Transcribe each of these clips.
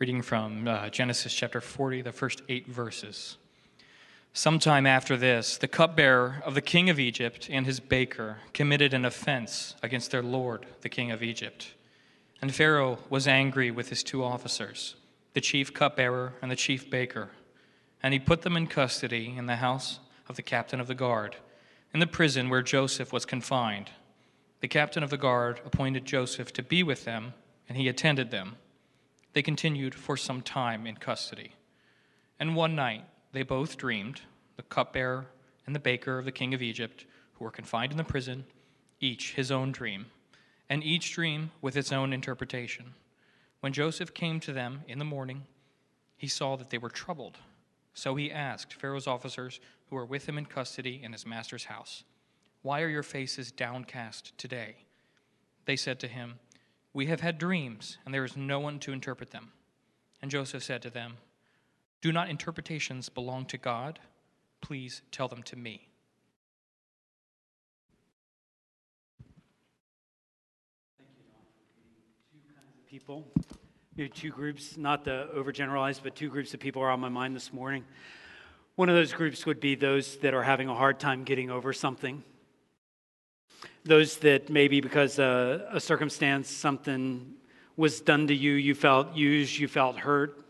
reading from uh, Genesis chapter 40, the first eight verses. Sometime after this, the cupbearer of the king of Egypt and his baker committed an offense against their lord, the king of Egypt. And Pharaoh was angry with his two officers, the chief cupbearer and the chief baker. And he put them in custody in the house of the captain of the guard, in the prison where Joseph was confined. The captain of the guard appointed Joseph to be with them, and he attended them. They continued for some time in custody. And one night they both dreamed, the cupbearer and the baker of the king of Egypt, who were confined in the prison, each his own dream, and each dream with its own interpretation. When Joseph came to them in the morning, he saw that they were troubled. So he asked Pharaoh's officers who were with him in custody in his master's house, Why are your faces downcast today? They said to him, We have had dreams, and there is no one to interpret them. And Joseph said to them, Do not interpretations belong to God? Please tell them to me. Thank you. Two kinds of people. Maybe two groups, not the overgeneralized, but two groups of people are on my mind this morning. One of those groups would be those that are having a hard time getting over something. Those that maybe because a, a circumstance, something was done to you, you felt used, you felt hurt.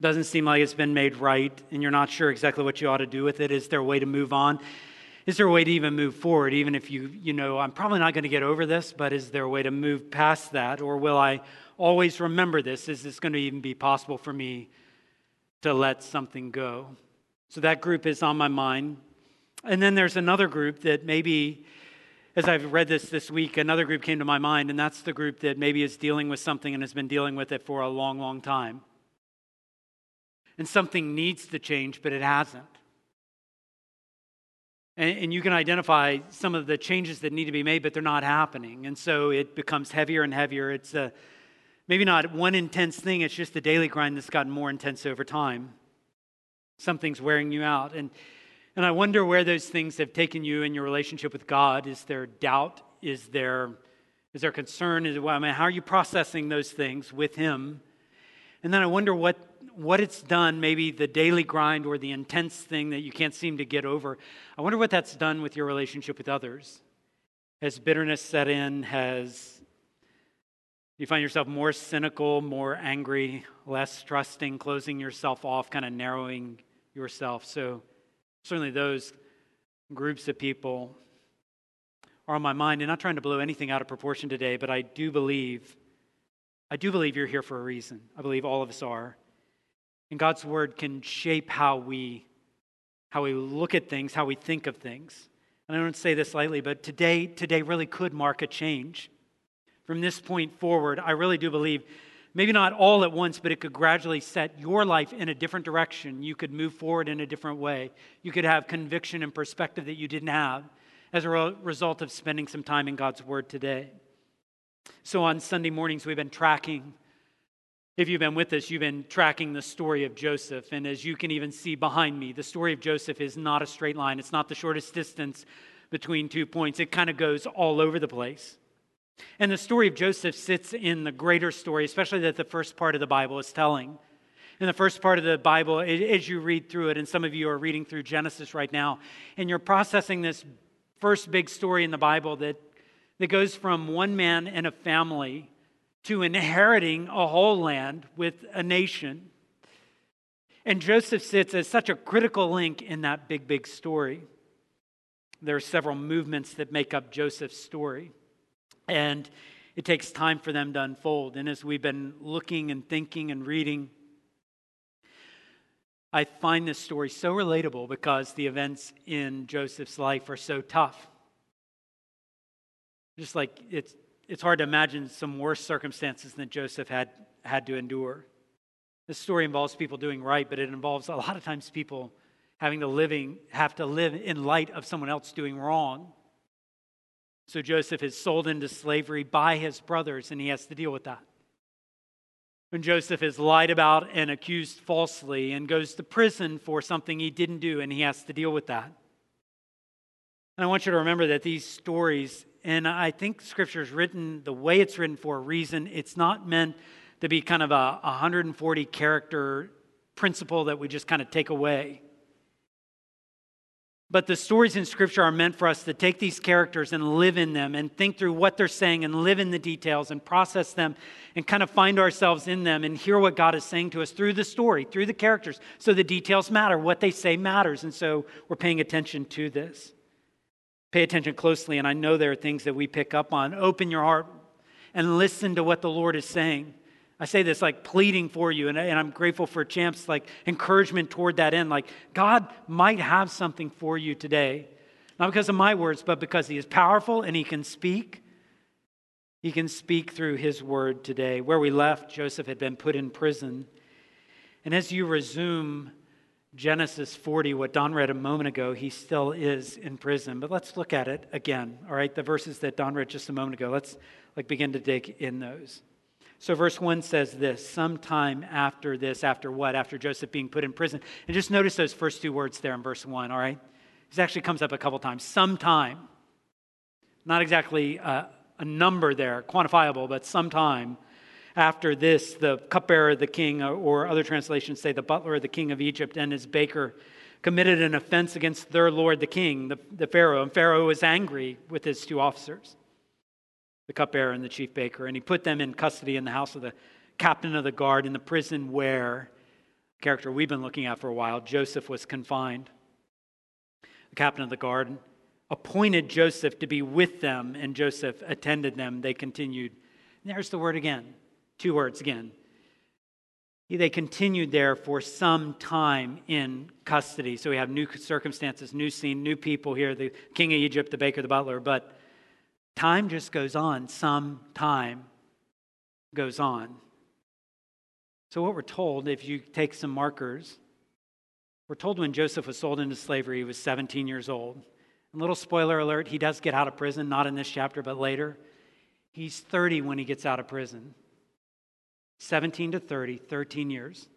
Doesn't seem like it's been made right, and you're not sure exactly what you ought to do with it. Is there a way to move on? Is there a way to even move forward, even if you, you know, I'm probably not going to get over this, but is there a way to move past that? Or will I always remember this. Is this going to even be possible for me to let something go? So that group is on my mind. And then there's another group that maybe, as I've read this this week, another group came to my mind, and that's the group that maybe is dealing with something and has been dealing with it for a long, long time. And something needs to change, but it hasn't. And, and, you can identify some of the changes that need to be made, but they're not happening. And so it becomes heavier and heavier. It's a Maybe not one intense thing, it's just the daily grind that's gotten more intense over time. Something's wearing you out. And, and I wonder where those things have taken you in your relationship with God. Is there doubt? Is there, is there concern? Is, well, I mean, how are you processing those things with Him? And then I wonder what, what it's done, maybe the daily grind or the intense thing that you can't seem to get over. I wonder what that's done with your relationship with others. Has bitterness set in? Has you find yourself more cynical, more angry, less trusting, closing yourself off, kind of narrowing yourself. So, certainly, those groups of people are on my mind. And not trying to blow anything out of proportion today, but I do believe, I do believe you're here for a reason. I believe all of us are. And God's word can shape how we how we look at things, how we think of things. And I don't say this lightly, but today, today really could mark a change from this point forward, I really do believe, maybe not all at once, but it could gradually set your life in a different direction. You could move forward in a different way. You could have conviction and perspective that you didn't have as a result of spending some time in God's Word today. So on Sunday mornings, we've been tracking. If you've been with us, you've been tracking the story of Joseph. And as you can even see behind me, the story of Joseph is not a straight line. It's not the shortest distance between two points. It kind of goes all over the place. And the story of Joseph sits in the greater story, especially that the first part of the Bible is telling. In the first part of the Bible, as you read through it, and some of you are reading through Genesis right now, and you're processing this first big story in the Bible that, that goes from one man and a family to inheriting a whole land with a nation. And Joseph sits as such a critical link in that big, big story. There are several movements that make up Joseph's story. And it takes time for them to unfold. And as we've been looking and thinking and reading, I find this story so relatable because the events in Joseph's life are so tough. Just like it's, it's hard to imagine some worse circumstances than Joseph had, had to endure. This story involves people doing right, but it involves a lot of times people having to living have to live in light of someone else doing wrong. So Joseph is sold into slavery by his brothers, and he has to deal with that. When Joseph is lied about and accused falsely and goes to prison for something he didn't do, and he has to deal with that. And I want you to remember that these stories, and I think Scripture is written the way it's written for a reason. It's not meant to be kind of a 140 character principle that we just kind of take away. But the stories in Scripture are meant for us to take these characters and live in them and think through what they're saying and live in the details and process them and kind of find ourselves in them and hear what God is saying to us through the story, through the characters. So the details matter. What they say matters. And so we're paying attention to this. Pay attention closely. And I know there are things that we pick up on. Open your heart and listen to what the Lord is saying. I say this like pleading for you, and, and I'm grateful for Champ's like encouragement toward that end. Like God might have something for you today, not because of my words, but because He is powerful and He can speak. He can speak through His word today. Where we left, Joseph had been put in prison, and as you resume Genesis 40, what Don read a moment ago, he still is in prison. But let's look at it again. All right, the verses that Don read just a moment ago. Let's like begin to dig in those. So, verse 1 says this sometime after this, after what? After Joseph being put in prison. And just notice those first two words there in verse 1, all right? This actually comes up a couple times. Sometime. Not exactly a, a number there, quantifiable, but sometime after this, the cupbearer of the king, uh, or other translations say the butler of the king of Egypt and his baker, committed an offense against their lord the king, the, the Pharaoh. And Pharaoh was angry with his two officers the cupbearer and the chief baker, and he put them in custody in the house of the captain of the guard in the prison where the character we've been looking at for a while, Joseph was confined. The captain of the guard appointed Joseph to be with them, and Joseph attended them. They continued. There's the word again. Two words again. They continued there for some time in custody. So we have new circumstances, new scene, new people here the king of Egypt, the baker, the butler, but Time just goes on, some time goes on. So, what we're told, if you take some markers, we're told when Joseph was sold into slavery, he was 17 years old. And little spoiler alert, he does get out of prison, not in this chapter, but later. He's 30 when he gets out of prison. 17 to 30, 13 years.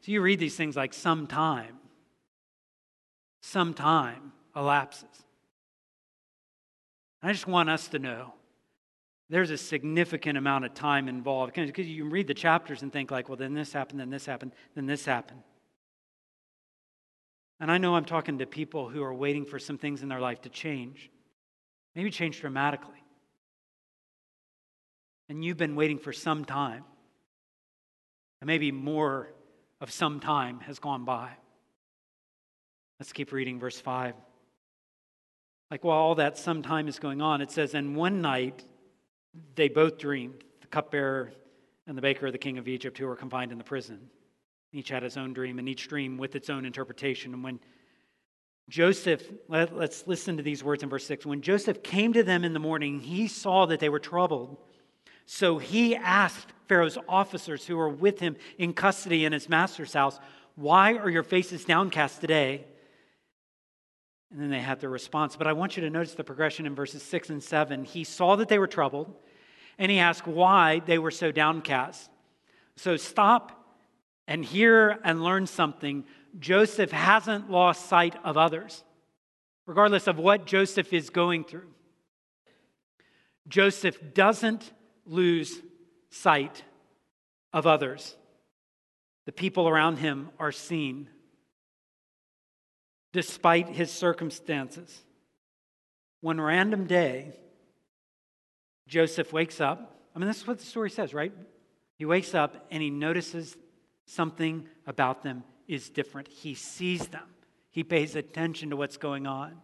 So you read these things like some time, some time elapses. I just want us to know there's a significant amount of time involved because you can read the chapters and think like, well, then this happened, then this happened, then this happened. And I know I'm talking to people who are waiting for some things in their life to change, maybe change dramatically. And you've been waiting for some time. And maybe more of some time has gone by. Let's keep reading verse 5. Like while all that sometime is going on, it says, And one night they both dreamed, the cupbearer and the baker of the king of Egypt, who were confined in the prison. Each had his own dream, and each dream with its own interpretation. And when Joseph, let, us listen to these words in verse 6. When Joseph came to them in the morning, he saw that they were troubled. So he asked Pharaoh's officers who were with him in custody in his master's house, Why are your faces downcast today? And then they had their response. But I want you to notice the progression in verses 6 and 7. He saw that they were troubled, and he asked why they were so downcast. So stop and hear and learn something. Joseph hasn't lost sight of others, regardless of what Joseph is going through. Joseph doesn't lose sight of others. The people around him are seen despite his circumstances. One random day, Joseph wakes up. I mean, this is what the story says, right? He wakes up and he notices something about them is different. He sees them, he pays attention to what's going on.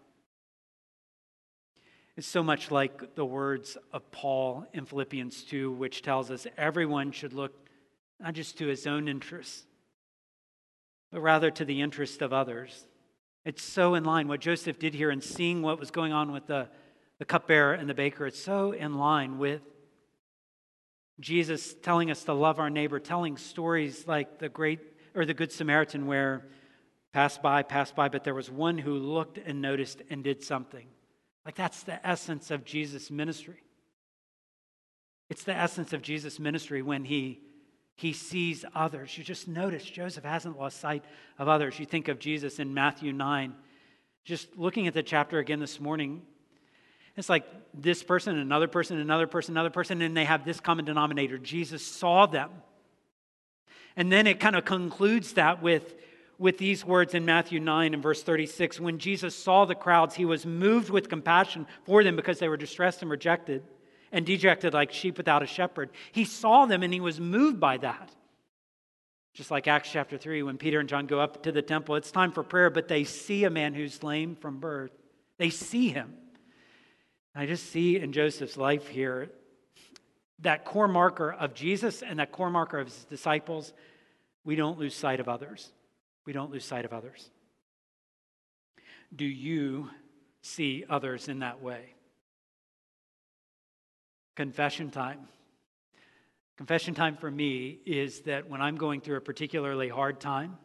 It's so much like the words of Paul in Philippians 2, which tells us everyone should look not just to his own interests, but rather to the interest of others. It's so in line. What Joseph did here and seeing what was going on with the, the cupbearer and the baker, it's so in line with Jesus telling us to love our neighbor, telling stories like the great or the Good Samaritan where passed by, passed by, but there was one who looked and noticed and did something. Like that's the essence of Jesus' ministry. It's the essence of Jesus' ministry when he he sees others. You just notice Joseph hasn't lost sight of others. You think of Jesus in Matthew 9. Just looking at the chapter again this morning, It's like this person, another person, another person, another person, and they have this common denominator. Jesus saw them. And then it kind of concludes that with, with these words in Matthew 9 and verse 36. When Jesus saw the crowds, he was moved with compassion for them because they were distressed and rejected and dejected like sheep without a shepherd. He saw them and he was moved by that. Just like Acts chapter 3, when Peter and John go up to the temple, it's time for prayer, but they see a man who's lame from birth. They see him. I just see in Joseph's life here that core marker of Jesus and that core marker of his disciples. We don't lose sight of others. We don't lose sight of others. Do you see others in that way? Confession time. Confession time for me is that when I'm going through a particularly hard time,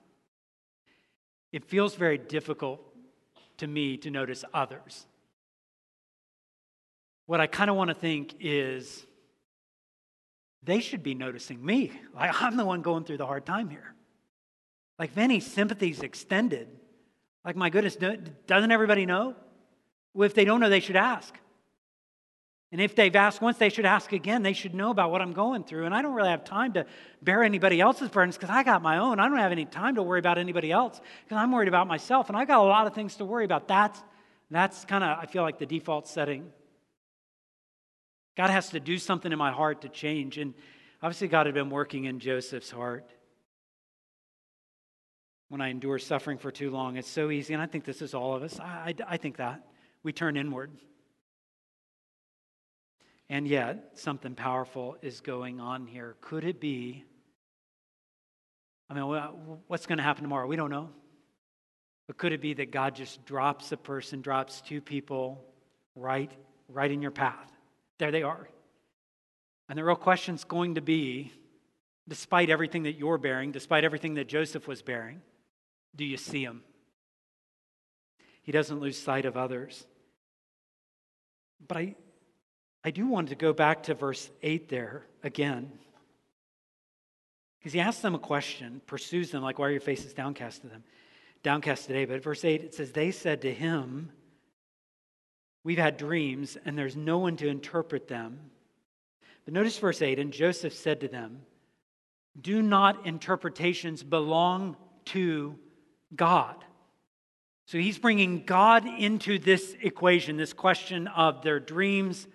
it feels very difficult to me to notice others. What I kind of want to think is they should be noticing me. Like I'm the one going through the hard time here. Like Vinny, sympathy's extended. Like, my goodness, doesn't everybody know? Well, if they don't know, they should ask. And if they've asked once, they should ask again. They should know about what I'm going through. And I don't really have time to bear anybody else's burdens because I got my own. I don't have any time to worry about anybody else because I'm worried about myself. And I got a lot of things to worry about. That's, that's kind of, I feel like, the default setting. God has to do something in my heart to change. And obviously, God had been working in Joseph's heart. When I endure suffering for too long, it's so easy. And I think this is all of us. I, I, I think that. We turn inward. And yet, something powerful is going on here. Could it be? I mean, what's going to happen tomorrow? We don't know. But could it be that God just drops a person, drops two people right, right in your path? There they are. And the real question is going to be despite everything that you're bearing, despite everything that Joseph was bearing, do you see him? He doesn't lose sight of others. But I, I do want to go back to verse 8 there again. Because he asks them a question, pursues them, like, why are your faces downcast to them? Downcast today. But verse 8, it says, They said to him, We've had dreams, and there's no one to interpret them. But notice verse 8, and Joseph said to them, Do not interpretations belong to God? So he's bringing God into this equation, this question of their dreams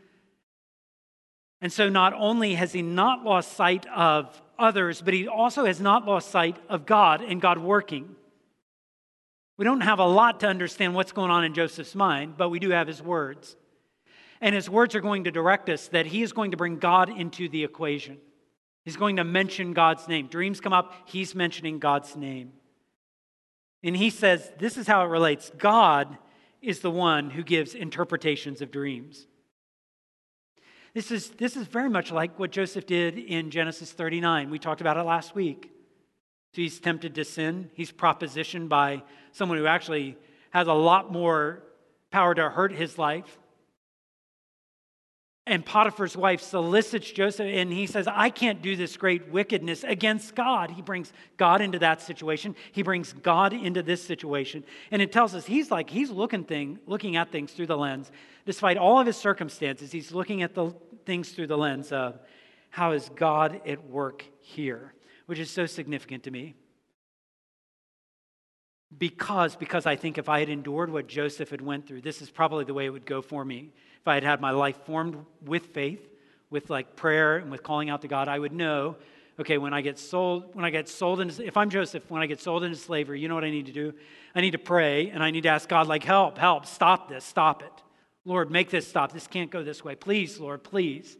and so not only has he not lost sight of others, but he also has not lost sight of God and God working. We don't have a lot to understand what's going on in Joseph's mind, but we do have his words. And his words are going to direct us that he is going to bring God into the equation. He's going to mention God's name. Dreams come up, he's mentioning God's name. And he says, This is how it relates God is the one who gives interpretations of dreams. This is, this is very much like what Joseph did in Genesis 39. We talked about it last week. So he's tempted to sin. He's propositioned by someone who actually has a lot more power to hurt his life. And Potiphar's wife solicits Joseph, and he says, I can't do this great wickedness against God. He brings God into that situation. He brings God into this situation. And it tells us he's like, he's looking, thing, looking at things through the lens. Despite all of his circumstances, he's looking at the things through the lens of how is God at work here, which is so significant to me. Because, because I think if I had endured what Joseph had went through, this is probably the way it would go for me if I had had my life formed with faith, with like prayer and with calling out to God, I would know, okay, when I get sold, when I get sold into, if I'm Joseph, when I get sold into slavery, you know what I need to do? I need to pray and I need to ask God, like, help, help, stop this, stop it. Lord, make this stop. This can't go this way. Please, Lord, please.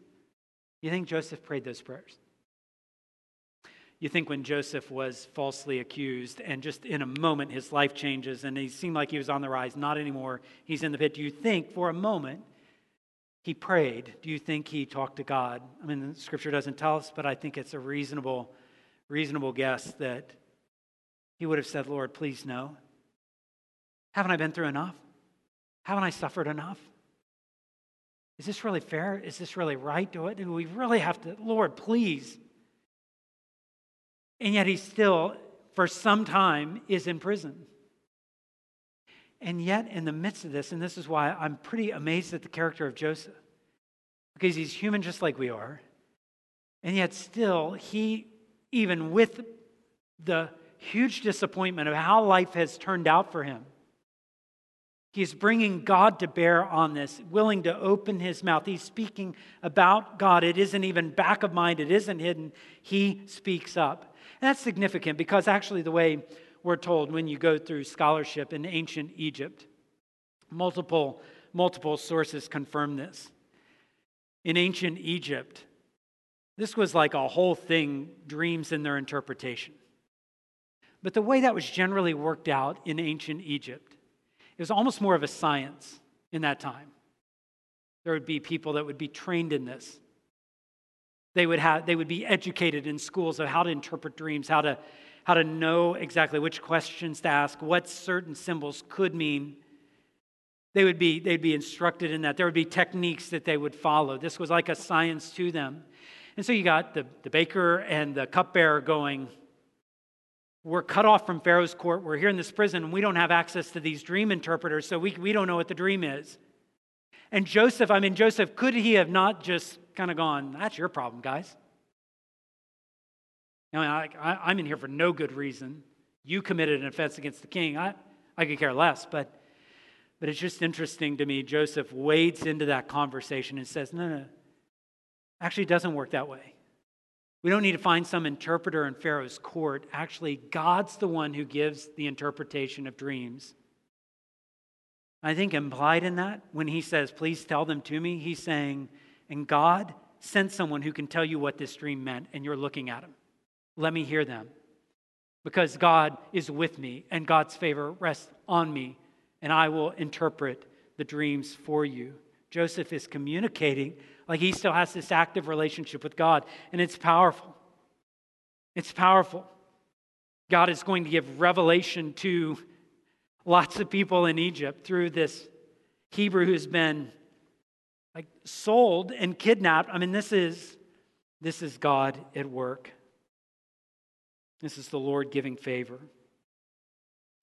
You think Joseph prayed those prayers? You think when Joseph was falsely accused and just in a moment his life changes and he seemed like he was on the rise, not anymore, he's in the pit. Do you think for a moment he prayed. Do you think he talked to God? I mean, the scripture doesn't tell us, but I think it's a reasonable, reasonable guess that he would have said, Lord, please no. Haven't I been through enough? Haven't I suffered enough? Is this really fair? Is this really right? Do, it, do we really have to, Lord, please? And yet he still, for some time, is in prison. And yet, in the midst of this, and this is why I'm pretty amazed at the character of Joseph, because he's human just like we are. And yet, still, he, even with the huge disappointment of how life has turned out for him, He's bringing God to bear on this, willing to open his mouth. He's speaking about God. It isn't even back of mind, it isn't hidden. He speaks up. And that's significant because actually, the way we're told when you go through scholarship in ancient Egypt, multiple, multiple sources confirm this. In ancient Egypt, this was like a whole thing, dreams in their interpretation. But the way that was generally worked out in ancient Egypt, it was almost more of a science in that time. There would be people that would be trained in this. They would, have, they would be educated in schools of how to interpret dreams, how to, how to know exactly which questions to ask, what certain symbols could mean. They would be, they'd be instructed in that. There would be techniques that they would follow. This was like a science to them. And so you got the, the baker and the cupbearer going, we're cut off from Pharaoh's court. We're here in this prison, and we don't have access to these dream interpreters, so we, we don't know what the dream is. And Joseph, I mean, Joseph, could he have not just kind of gone, that's your problem, guys? Mean, I, I, I'm in here for no good reason. You committed an offense against the king. I, I could care less, but, but it's just interesting to me. Joseph wades into that conversation and says, no, no, actually, it doesn't work that way. We don't need to find some interpreter in Pharaoh's court. Actually, God's the one who gives the interpretation of dreams. I think implied in that, when he says, Please tell them to me, he's saying, And God sent someone who can tell you what this dream meant, and you're looking at him. Let me hear them. Because God is with me, and God's favor rests on me, and I will interpret the dreams for you. Joseph is communicating like he still has this active relationship with God, and it's powerful. It's powerful. God is going to give revelation to lots of people in Egypt through this Hebrew who's been like sold and kidnapped. I mean, this is this is God at work. This is the Lord giving favor.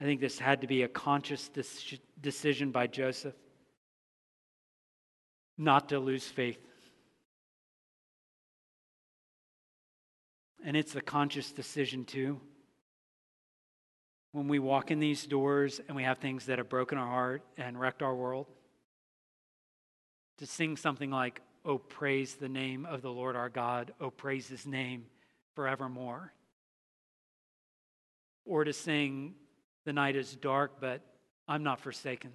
I think this had to be a conscious decision by Joseph not to lose faith. And it's a conscious decision, too. When we walk in these doors and we have things that have broken our heart and wrecked our world, to sing something like, Oh, praise the name of the Lord our God, oh, praise his name forevermore. Or to sing, The night is dark, but I'm not forsaken.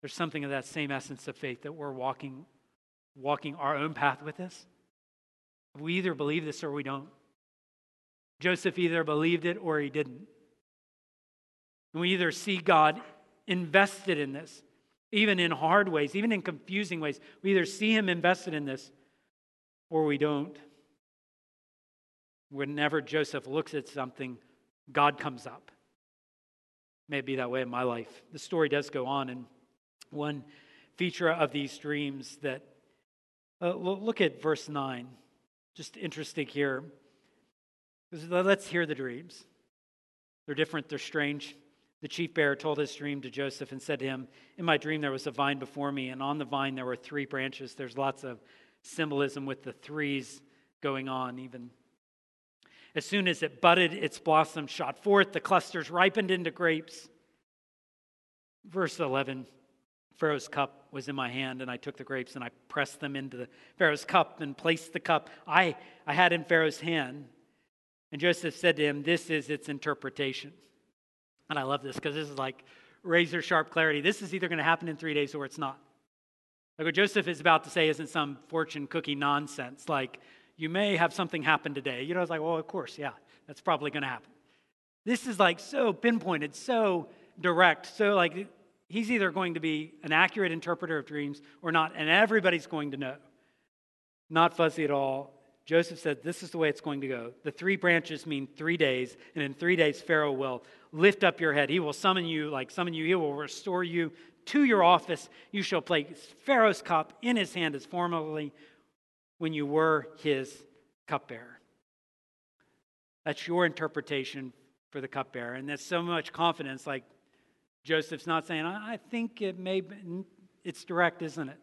There's something of that same essence of faith that we're walking, walking our own path with this. We either believe this or we don't. Joseph either believed it or he didn't. We either see God invested in this, even in hard ways, even in confusing ways. We either see him invested in this or we don't. Whenever Joseph looks at something, God comes up. May it be that way in my life. The story does go on, and one feature of these dreams that uh, look at verse 9 just interesting here. Let's hear the dreams. They're different, they're strange. The chief bearer told his dream to Joseph and said to him, In my dream, there was a vine before me, and on the vine there were three branches. There's lots of symbolism with the threes going on, even. As soon as it budded, its blossoms shot forth, the clusters ripened into grapes. Verse 11 Pharaoh's cup was in my hand, and I took the grapes and I pressed them into the Pharaoh's cup and placed the cup I, I had in Pharaoh's hand. And Joseph said to him, This is its interpretation. And I love this because this is like razor sharp clarity. This is either going to happen in three days or it's not. Like what Joseph is about to say isn't some fortune cookie nonsense. Like, you may have something happen today. You know, it's like, well, of course, yeah, that's probably going to happen. This is like so pinpointed, so direct, so like he's either going to be an accurate interpreter of dreams or not, and everybody's going to know. Not fuzzy at all. Joseph said, This is the way it's going to go. The three branches mean three days, and in three days, Pharaoh will lift up your head. He will summon you, like summon you, he will restore you to your office. You shall place Pharaoh's cup in his hand as formerly when you were his cupbearer. That's your interpretation for the cupbearer. And there's so much confidence, like Joseph's not saying, I think it may be, it's direct, isn't it?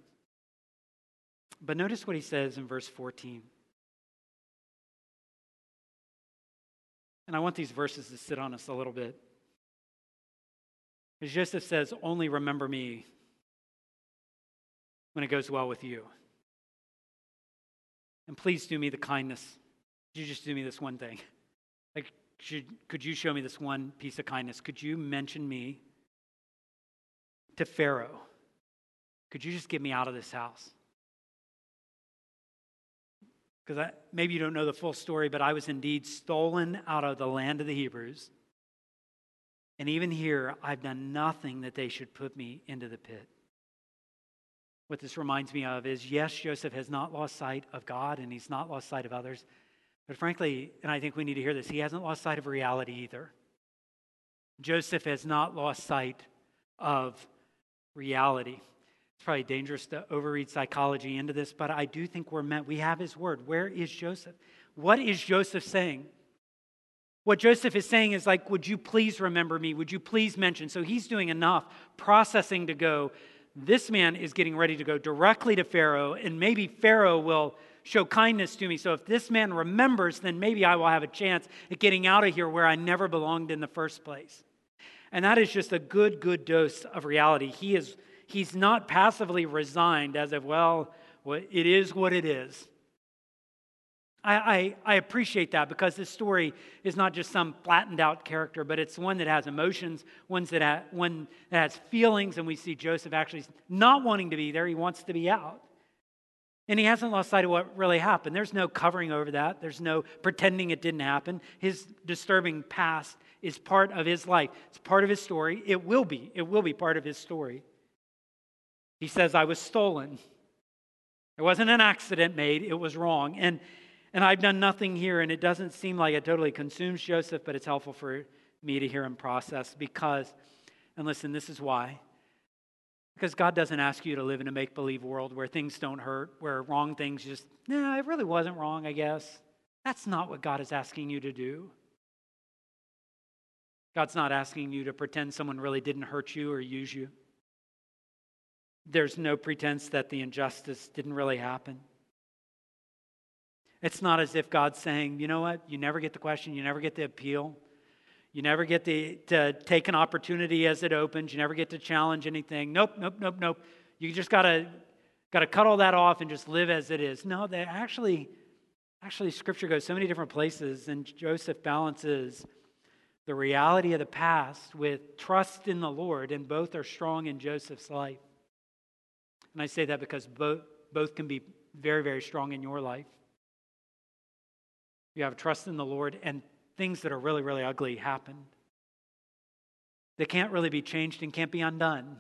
But notice what he says in verse 14. And I want these verses to sit on us a little bit. As Joseph says, only remember me when it goes well with you. And please do me the kindness. Could you just do me this one thing? Like, should, could you show me this one piece of kindness? Could you mention me to Pharaoh? Could you just get me out of this house? Because maybe you don't know the full story, but I was indeed stolen out of the land of the Hebrews. And even here, I've done nothing that they should put me into the pit. What this reminds me of is yes, Joseph has not lost sight of God and he's not lost sight of others. But frankly, and I think we need to hear this, he hasn't lost sight of reality either. Joseph has not lost sight of reality. It's probably dangerous to overread psychology into this, but I do think we're meant, we have his word. Where is Joseph? What is Joseph saying? What Joseph is saying is like, would you please remember me? Would you please mention? So he's doing enough processing to go, this man is getting ready to go directly to Pharaoh, and maybe Pharaoh will show kindness to me. So if this man remembers, then maybe I will have a chance at getting out of here where I never belonged in the first place. And that is just a good, good dose of reality. He is he's not passively resigned as if, well, it is what it is. I, I, I, appreciate that because this story is not just some flattened out character, but it's one that has emotions, ones that ha- one that has feelings, and we see Joseph actually not wanting to be there. He wants to be out. And he hasn't lost sight of what really happened. There's no covering over that. There's no pretending it didn't happen. His disturbing past is part of his life. It's part of his story. It will be. It will be part of his story. He says, I was stolen. It wasn't an accident made, it was wrong. And, and I've done nothing here, and it doesn't seem like it totally consumes Joseph, but it's helpful for me to hear him process because, and listen, this is why. Because God doesn't ask you to live in a make believe world where things don't hurt, where wrong things just, nah, it really wasn't wrong, I guess. That's not what God is asking you to do. God's not asking you to pretend someone really didn't hurt you or use you there's no pretense that the injustice didn't really happen. It's not as if God's saying, you know what, you never get the question, you never get the appeal, you never get the, to take an opportunity as it opens, you never get to challenge anything. Nope, nope, nope, nope. You just gotta gotta cut all that off and just live as it is. No, they actually, actually, Scripture goes so many different places, and Joseph balances the reality of the past with trust in the Lord, and both are strong in Joseph's life. And I say that because both, both can be very, very strong in your life. You have trust in the Lord, and things that are really, really ugly happen. They can't really be changed and can't be undone.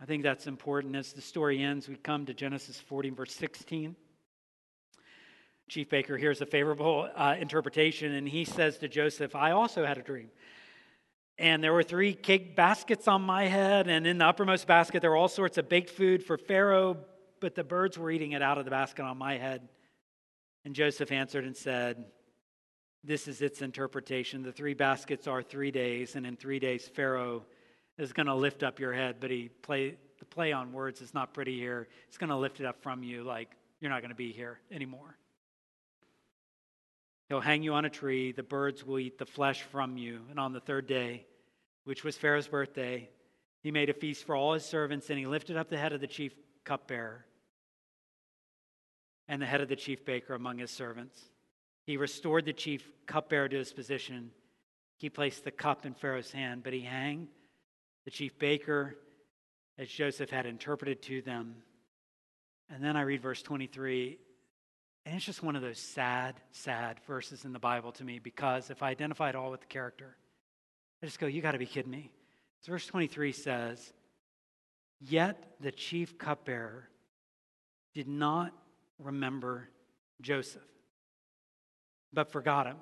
I think that's important. As the story ends, we come to Genesis 40, verse 16. Chief Baker hears a favorable uh, interpretation, and he says to Joseph, I also had a dream and there were three cake baskets on my head, and in the uppermost basket there were all sorts of baked food for Pharaoh, but the birds were eating it out of the basket on my head. And Joseph answered and said, This is its interpretation. The three baskets are three days, and in three days Pharaoh is going to lift up your head, but he play the play on words is not pretty here. He's going to lift it up from you like you're not going to be here anymore. He'll hang you on a tree. The birds will eat the flesh from you. And on the third day, which was Pharaoh's birthday, he made a feast for all his servants, and he lifted up the head of the chief cupbearer and the head of the chief baker among his servants. He restored the chief cupbearer to his position. He placed the cup in Pharaoh's hand, but he hanged the chief baker as Joseph had interpreted to them. And then I read verse 23 and it's just one of those sad, sad verses in the Bible to me because if I identify it all with the character, I just go, you got to be kidding me. So verse 23 says, Yet the chief cupbearer did not remember Joseph, but forgot him.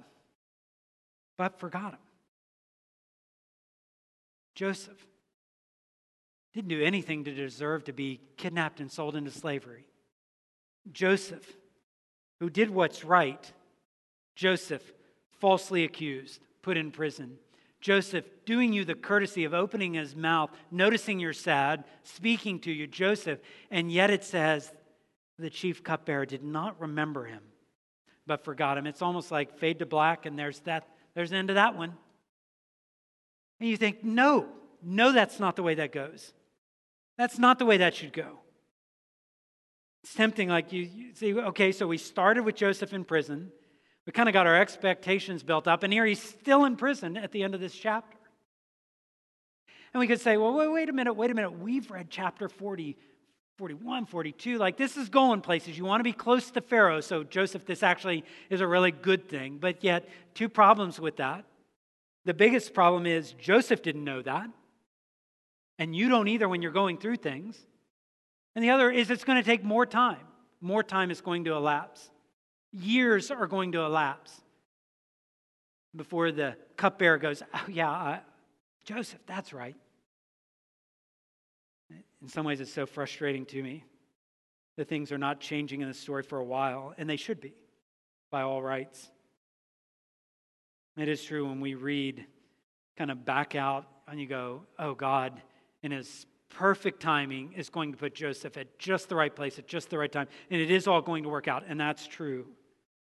But forgot him. Joseph didn't do anything to deserve to be kidnapped and sold into slavery. Joseph who did what's right, Joseph falsely accused, put in prison. Joseph doing you the courtesy of opening his mouth, noticing you're sad, speaking to you, Joseph, and yet it says the chief cupbearer did not remember him, but forgot him. It's almost like fade to black, and there's that, there's the end of that one. And you think, no, no, that's not the way that goes. That's not the way that should go. It's tempting, like you, you see, okay, so we started with Joseph in prison. We kind of got our expectations built up, and here he's still in prison at the end of this chapter. And we could say, well, wait, wait a minute, wait a minute. We've read chapter 40, 41, 42. Like, this is going places. You want to be close to Pharaoh. So, Joseph, this actually is a really good thing. But yet, two problems with that. The biggest problem is Joseph didn't know that. And you don't either when you're going through things. And the other is it's going to take more time. More time is going to elapse. Years are going to elapse before the cupbearer goes, Oh, yeah, uh, Joseph, that's right. In some ways, it's so frustrating to me that things are not changing in the story for a while, and they should be by all rights. It is true when we read, kind of back out, and you go, Oh, God, in His perfect timing, is going to put Joseph at just the right place at just the right time, and it is all going to work out, and that's true.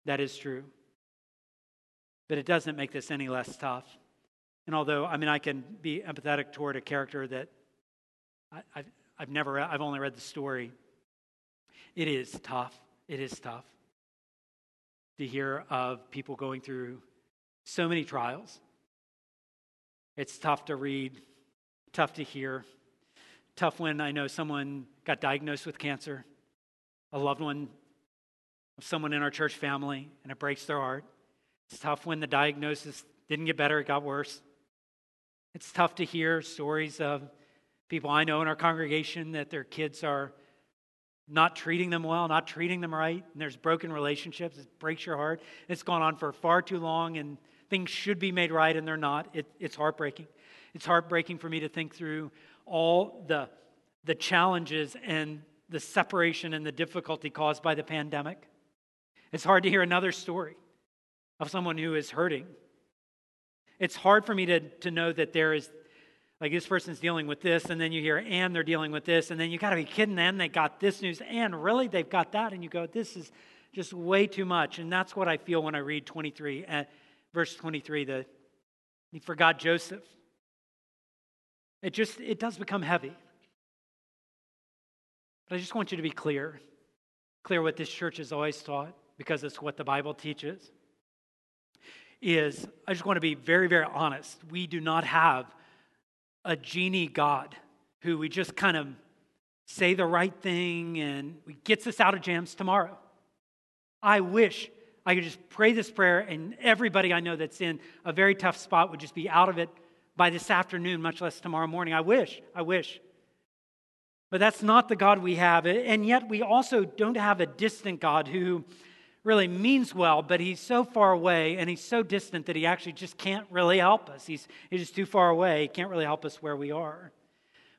That is true. But it doesn't make this any less tough. And although, I mean, I can be empathetic toward a character that I, have I've never, I've only read the story. It is tough. It is tough to hear of people going through so many trials. It's tough to read, tough to hear, tough when I know someone got diagnosed with cancer, a loved one of someone in our church family, and it breaks their heart. It's tough when the diagnosis didn't get better, it got worse. It's tough to hear stories of people I know in our congregation that their kids are not treating them well, not treating them right, and there's broken relationships. It breaks your heart. It's gone on for far too long, and things should be made right, and they're not. It, it's heartbreaking. It's heartbreaking for me to think through all the, the challenges and the separation and the difficulty caused by the pandemic. It's hard to hear another story of someone who is hurting. It's hard for me to, to know that there is, like, this person's dealing with this, and then you hear, and they're dealing with this, and then you got to be kidding, and they got this news, and really they've got that, and you go, this is just way too much. And that's what I feel when I read 23, uh, verse 23, that he forgot Joseph. It just, it does become heavy. But I just want you to be clear, clear what this church has always taught because it's what the Bible teaches, is I just want to be very, very honest. We do not have a genie God who we just kind of say the right thing and gets us out of jams tomorrow. I wish I could just pray this prayer and everybody I know that's in a very tough spot would just be out of it by this afternoon, much less tomorrow morning. I wish, I wish. But that's not the God we have. And yet we also don't have a distant God who really means well, but he's so far away and he's so distant that he actually just can't really help us. He's, he's just too far away. He can't really help us where we are.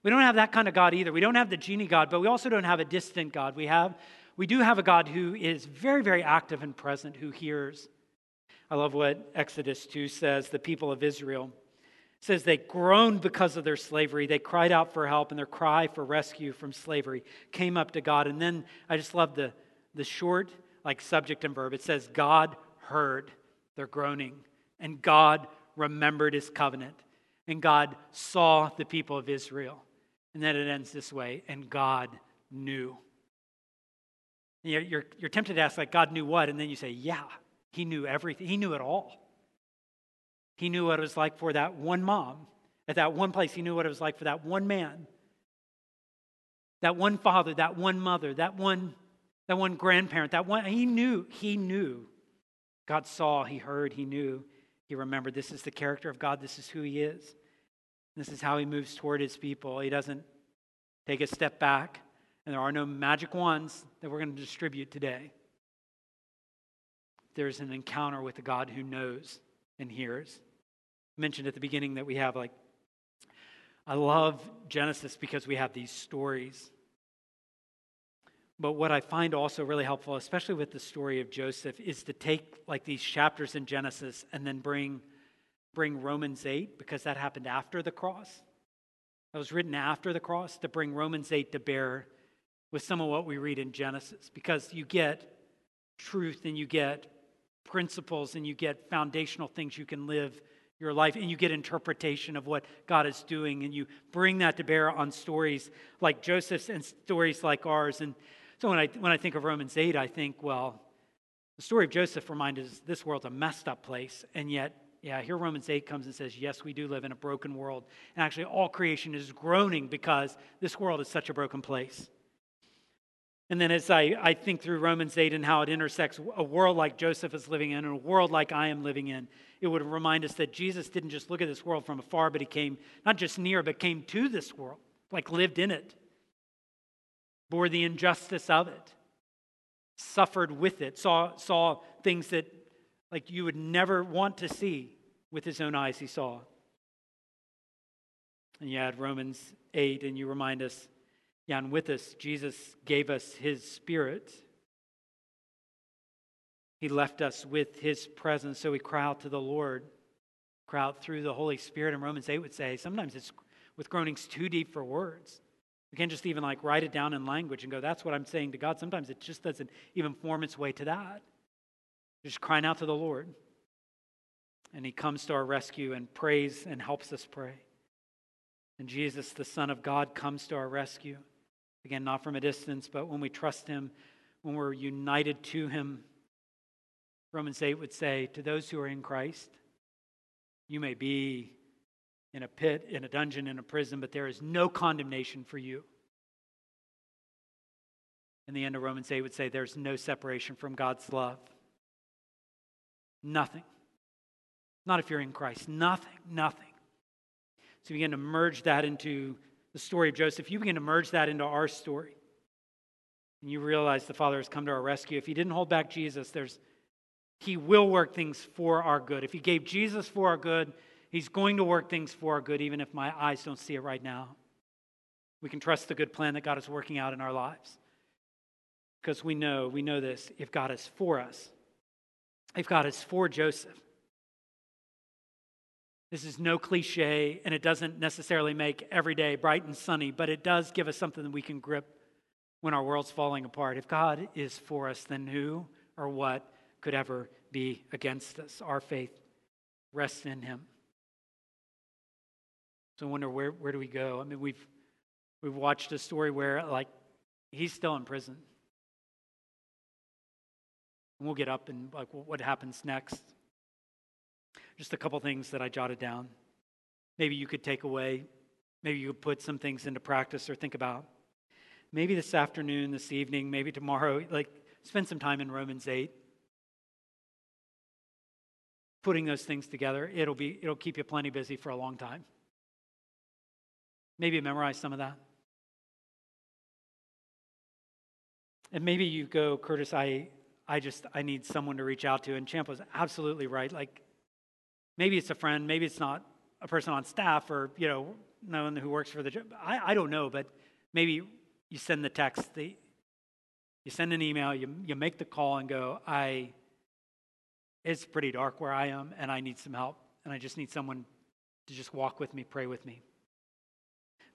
We don't have that kind of God either. We don't have the genie God, but we also don't have a distant God. We have we do have a God who is very, very active and present, who hears. I love what Exodus 2 says. The people of Israel says they groaned because of their slavery. They cried out for help, and their cry for rescue from slavery came up to God. And then I just love the, the short like subject and verb. It says, God heard their groaning, and God remembered his covenant, and God saw the people of Israel. And then it ends this way, and God knew. You're, you're, you're tempted to ask, like, God knew what? And then you say, yeah, he knew everything. He knew it all. He knew what it was like for that one mom at that one place. He knew what it was like for that one man, that one father, that one mother, that one that one grandparent, that one, he knew, he knew. God saw, he heard, he knew, he remembered. This is the character of God, this is who he is. This is how he moves toward his people. He doesn't take a step back, and there are no magic wands that we're going to distribute today. There's an encounter with a God who knows and hears. I mentioned at the beginning that we have like I love Genesis because we have these stories But what I find also really helpful, especially with the story of Joseph, is to take like these chapters in Genesis and then bring, bring Romans 8, because that happened after the cross. That was written after the cross to bring Romans 8 to bear with some of what we read in Genesis, because you get truth and you get principles and you get foundational things you can live your life and you get interpretation of what God is doing and you bring that to bear on stories like Joseph's and stories like ours. And so when I, when I think of Romans 8, I think, well, the story of Joseph reminds us this world's a messed up place. And yet, yeah, here Romans 8 comes and says, yes, we do live in a broken world. And actually, all creation is groaning because this world is such a broken place. And then as I, I think through Romans 8 and how it intersects a world like Joseph is living in and a world like I am living in, it would remind us that Jesus didn't just look at this world from afar, but he came not just near, but came to this world, like lived in it bore the injustice of it, suffered with it, saw, saw things that like you would never want to see with his own eyes, he saw. And you add Romans 8, and you remind us, yeah, and with us, Jesus gave us his spirit. He left us with his presence, so we cry out to the Lord, cry out through the Holy Spirit. And Romans 8 would say, sometimes it's with groanings too deep for words. We can't just even like write it down in language and go, that's what I'm saying to God. Sometimes it just doesn't even form its way to that. Just crying out to the Lord. And He comes to our rescue and prays and helps us pray. And Jesus, the Son of God, comes to our rescue. Again, not from a distance, but when we trust Him, when we're united to Him. Romans 8 would say, To those who are in Christ, you may be in a pit, in a dungeon, in a prison, but there is no condemnation for you. In the end of Romans 8 would say there's no separation from God's love. Nothing. Not if you're in Christ. Nothing. Nothing. So you begin to merge that into the story of Joseph. You begin to merge that into our story. And you realize the Father has come to our rescue. If he didn't hold back Jesus, there's he will work things for our good. If he gave Jesus for our good, He's going to work things for our good, even if my eyes don't see it right now. We can trust the good plan that God is working out in our lives. Because we know, we know this if God is for us, if God is for Joseph, this is no cliche, and it doesn't necessarily make every day bright and sunny, but it does give us something that we can grip when our world's falling apart. If God is for us, then who or what could ever be against us? Our faith rests in Him. So I wonder where, where do we go? I mean, we've, we've watched a story where, like, he's still in prison. And we'll get up and, like, what happens next. Just a couple things that I jotted down. Maybe you could take away, maybe you could put some things into practice or think about. Maybe this afternoon, this evening, maybe tomorrow, like, spend some time in Romans 8 putting those things together it'll be it'll keep you plenty busy for a long time Maybe memorize some of that. And maybe you go, Curtis, I, I just, I need someone to reach out to. And Champ was absolutely right. Like, maybe it's a friend, maybe it's not a person on staff or, you know, no one who works for the job. I, I don't know, but maybe you send the text, the, you send an email, you, you make the call and go, I, it's pretty dark where I am and I need some help. And I just need someone to just walk with me, pray with me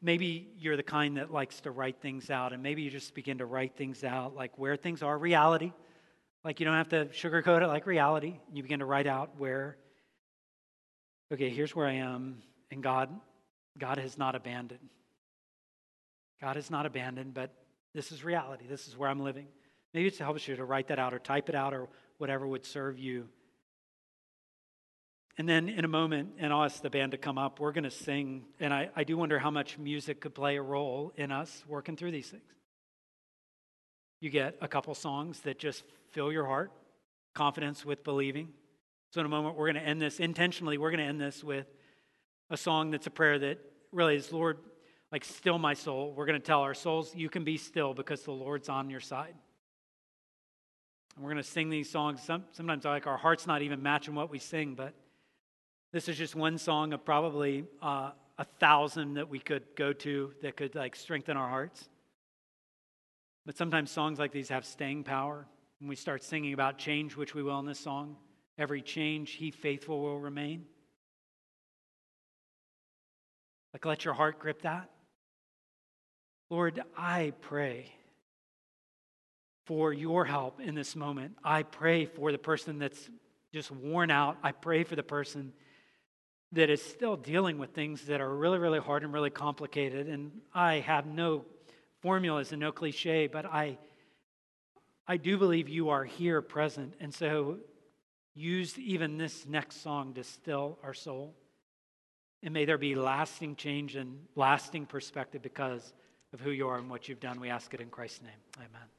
maybe you're the kind that likes to write things out, and maybe you just begin to write things out like where things are reality. Like you don't have to sugarcoat it like reality. You begin to write out where, okay, here's where I am, and God, God has not abandoned. God has not abandoned, but this is reality. This is where I'm living. Maybe it helps you to write that out or type it out or whatever would serve you and then in a moment, and I'll ask the band to come up, we're going to sing. And I, I do wonder how much music could play a role in us working through these things. You get a couple songs that just fill your heart, confidence with believing. So in a moment, we're going to end this intentionally. We're going to end this with a song that's a prayer that really is, Lord, like, still my soul. We're going to tell our souls, you can be still because the Lord's on your side. And we're going to sing these songs. Some, sometimes, like, our heart's not even matching what we sing, but this is just one song of probably uh, a thousand that we could go to that could like strengthen our hearts. But sometimes songs like these have staying power. When we start singing about change, which we will in this song, every change, He faithful will remain. Like, let your heart grip that. Lord, I pray for your help in this moment. I pray for the person that's just worn out. I pray for the person that is still dealing with things that are really, really hard and really complicated. And I have no formulas and no cliche, but I, I do believe you are here present. And so use even this next song to still our soul. And may there be lasting change and lasting perspective because of who you are and what you've done. We ask it in Christ's name. Amen.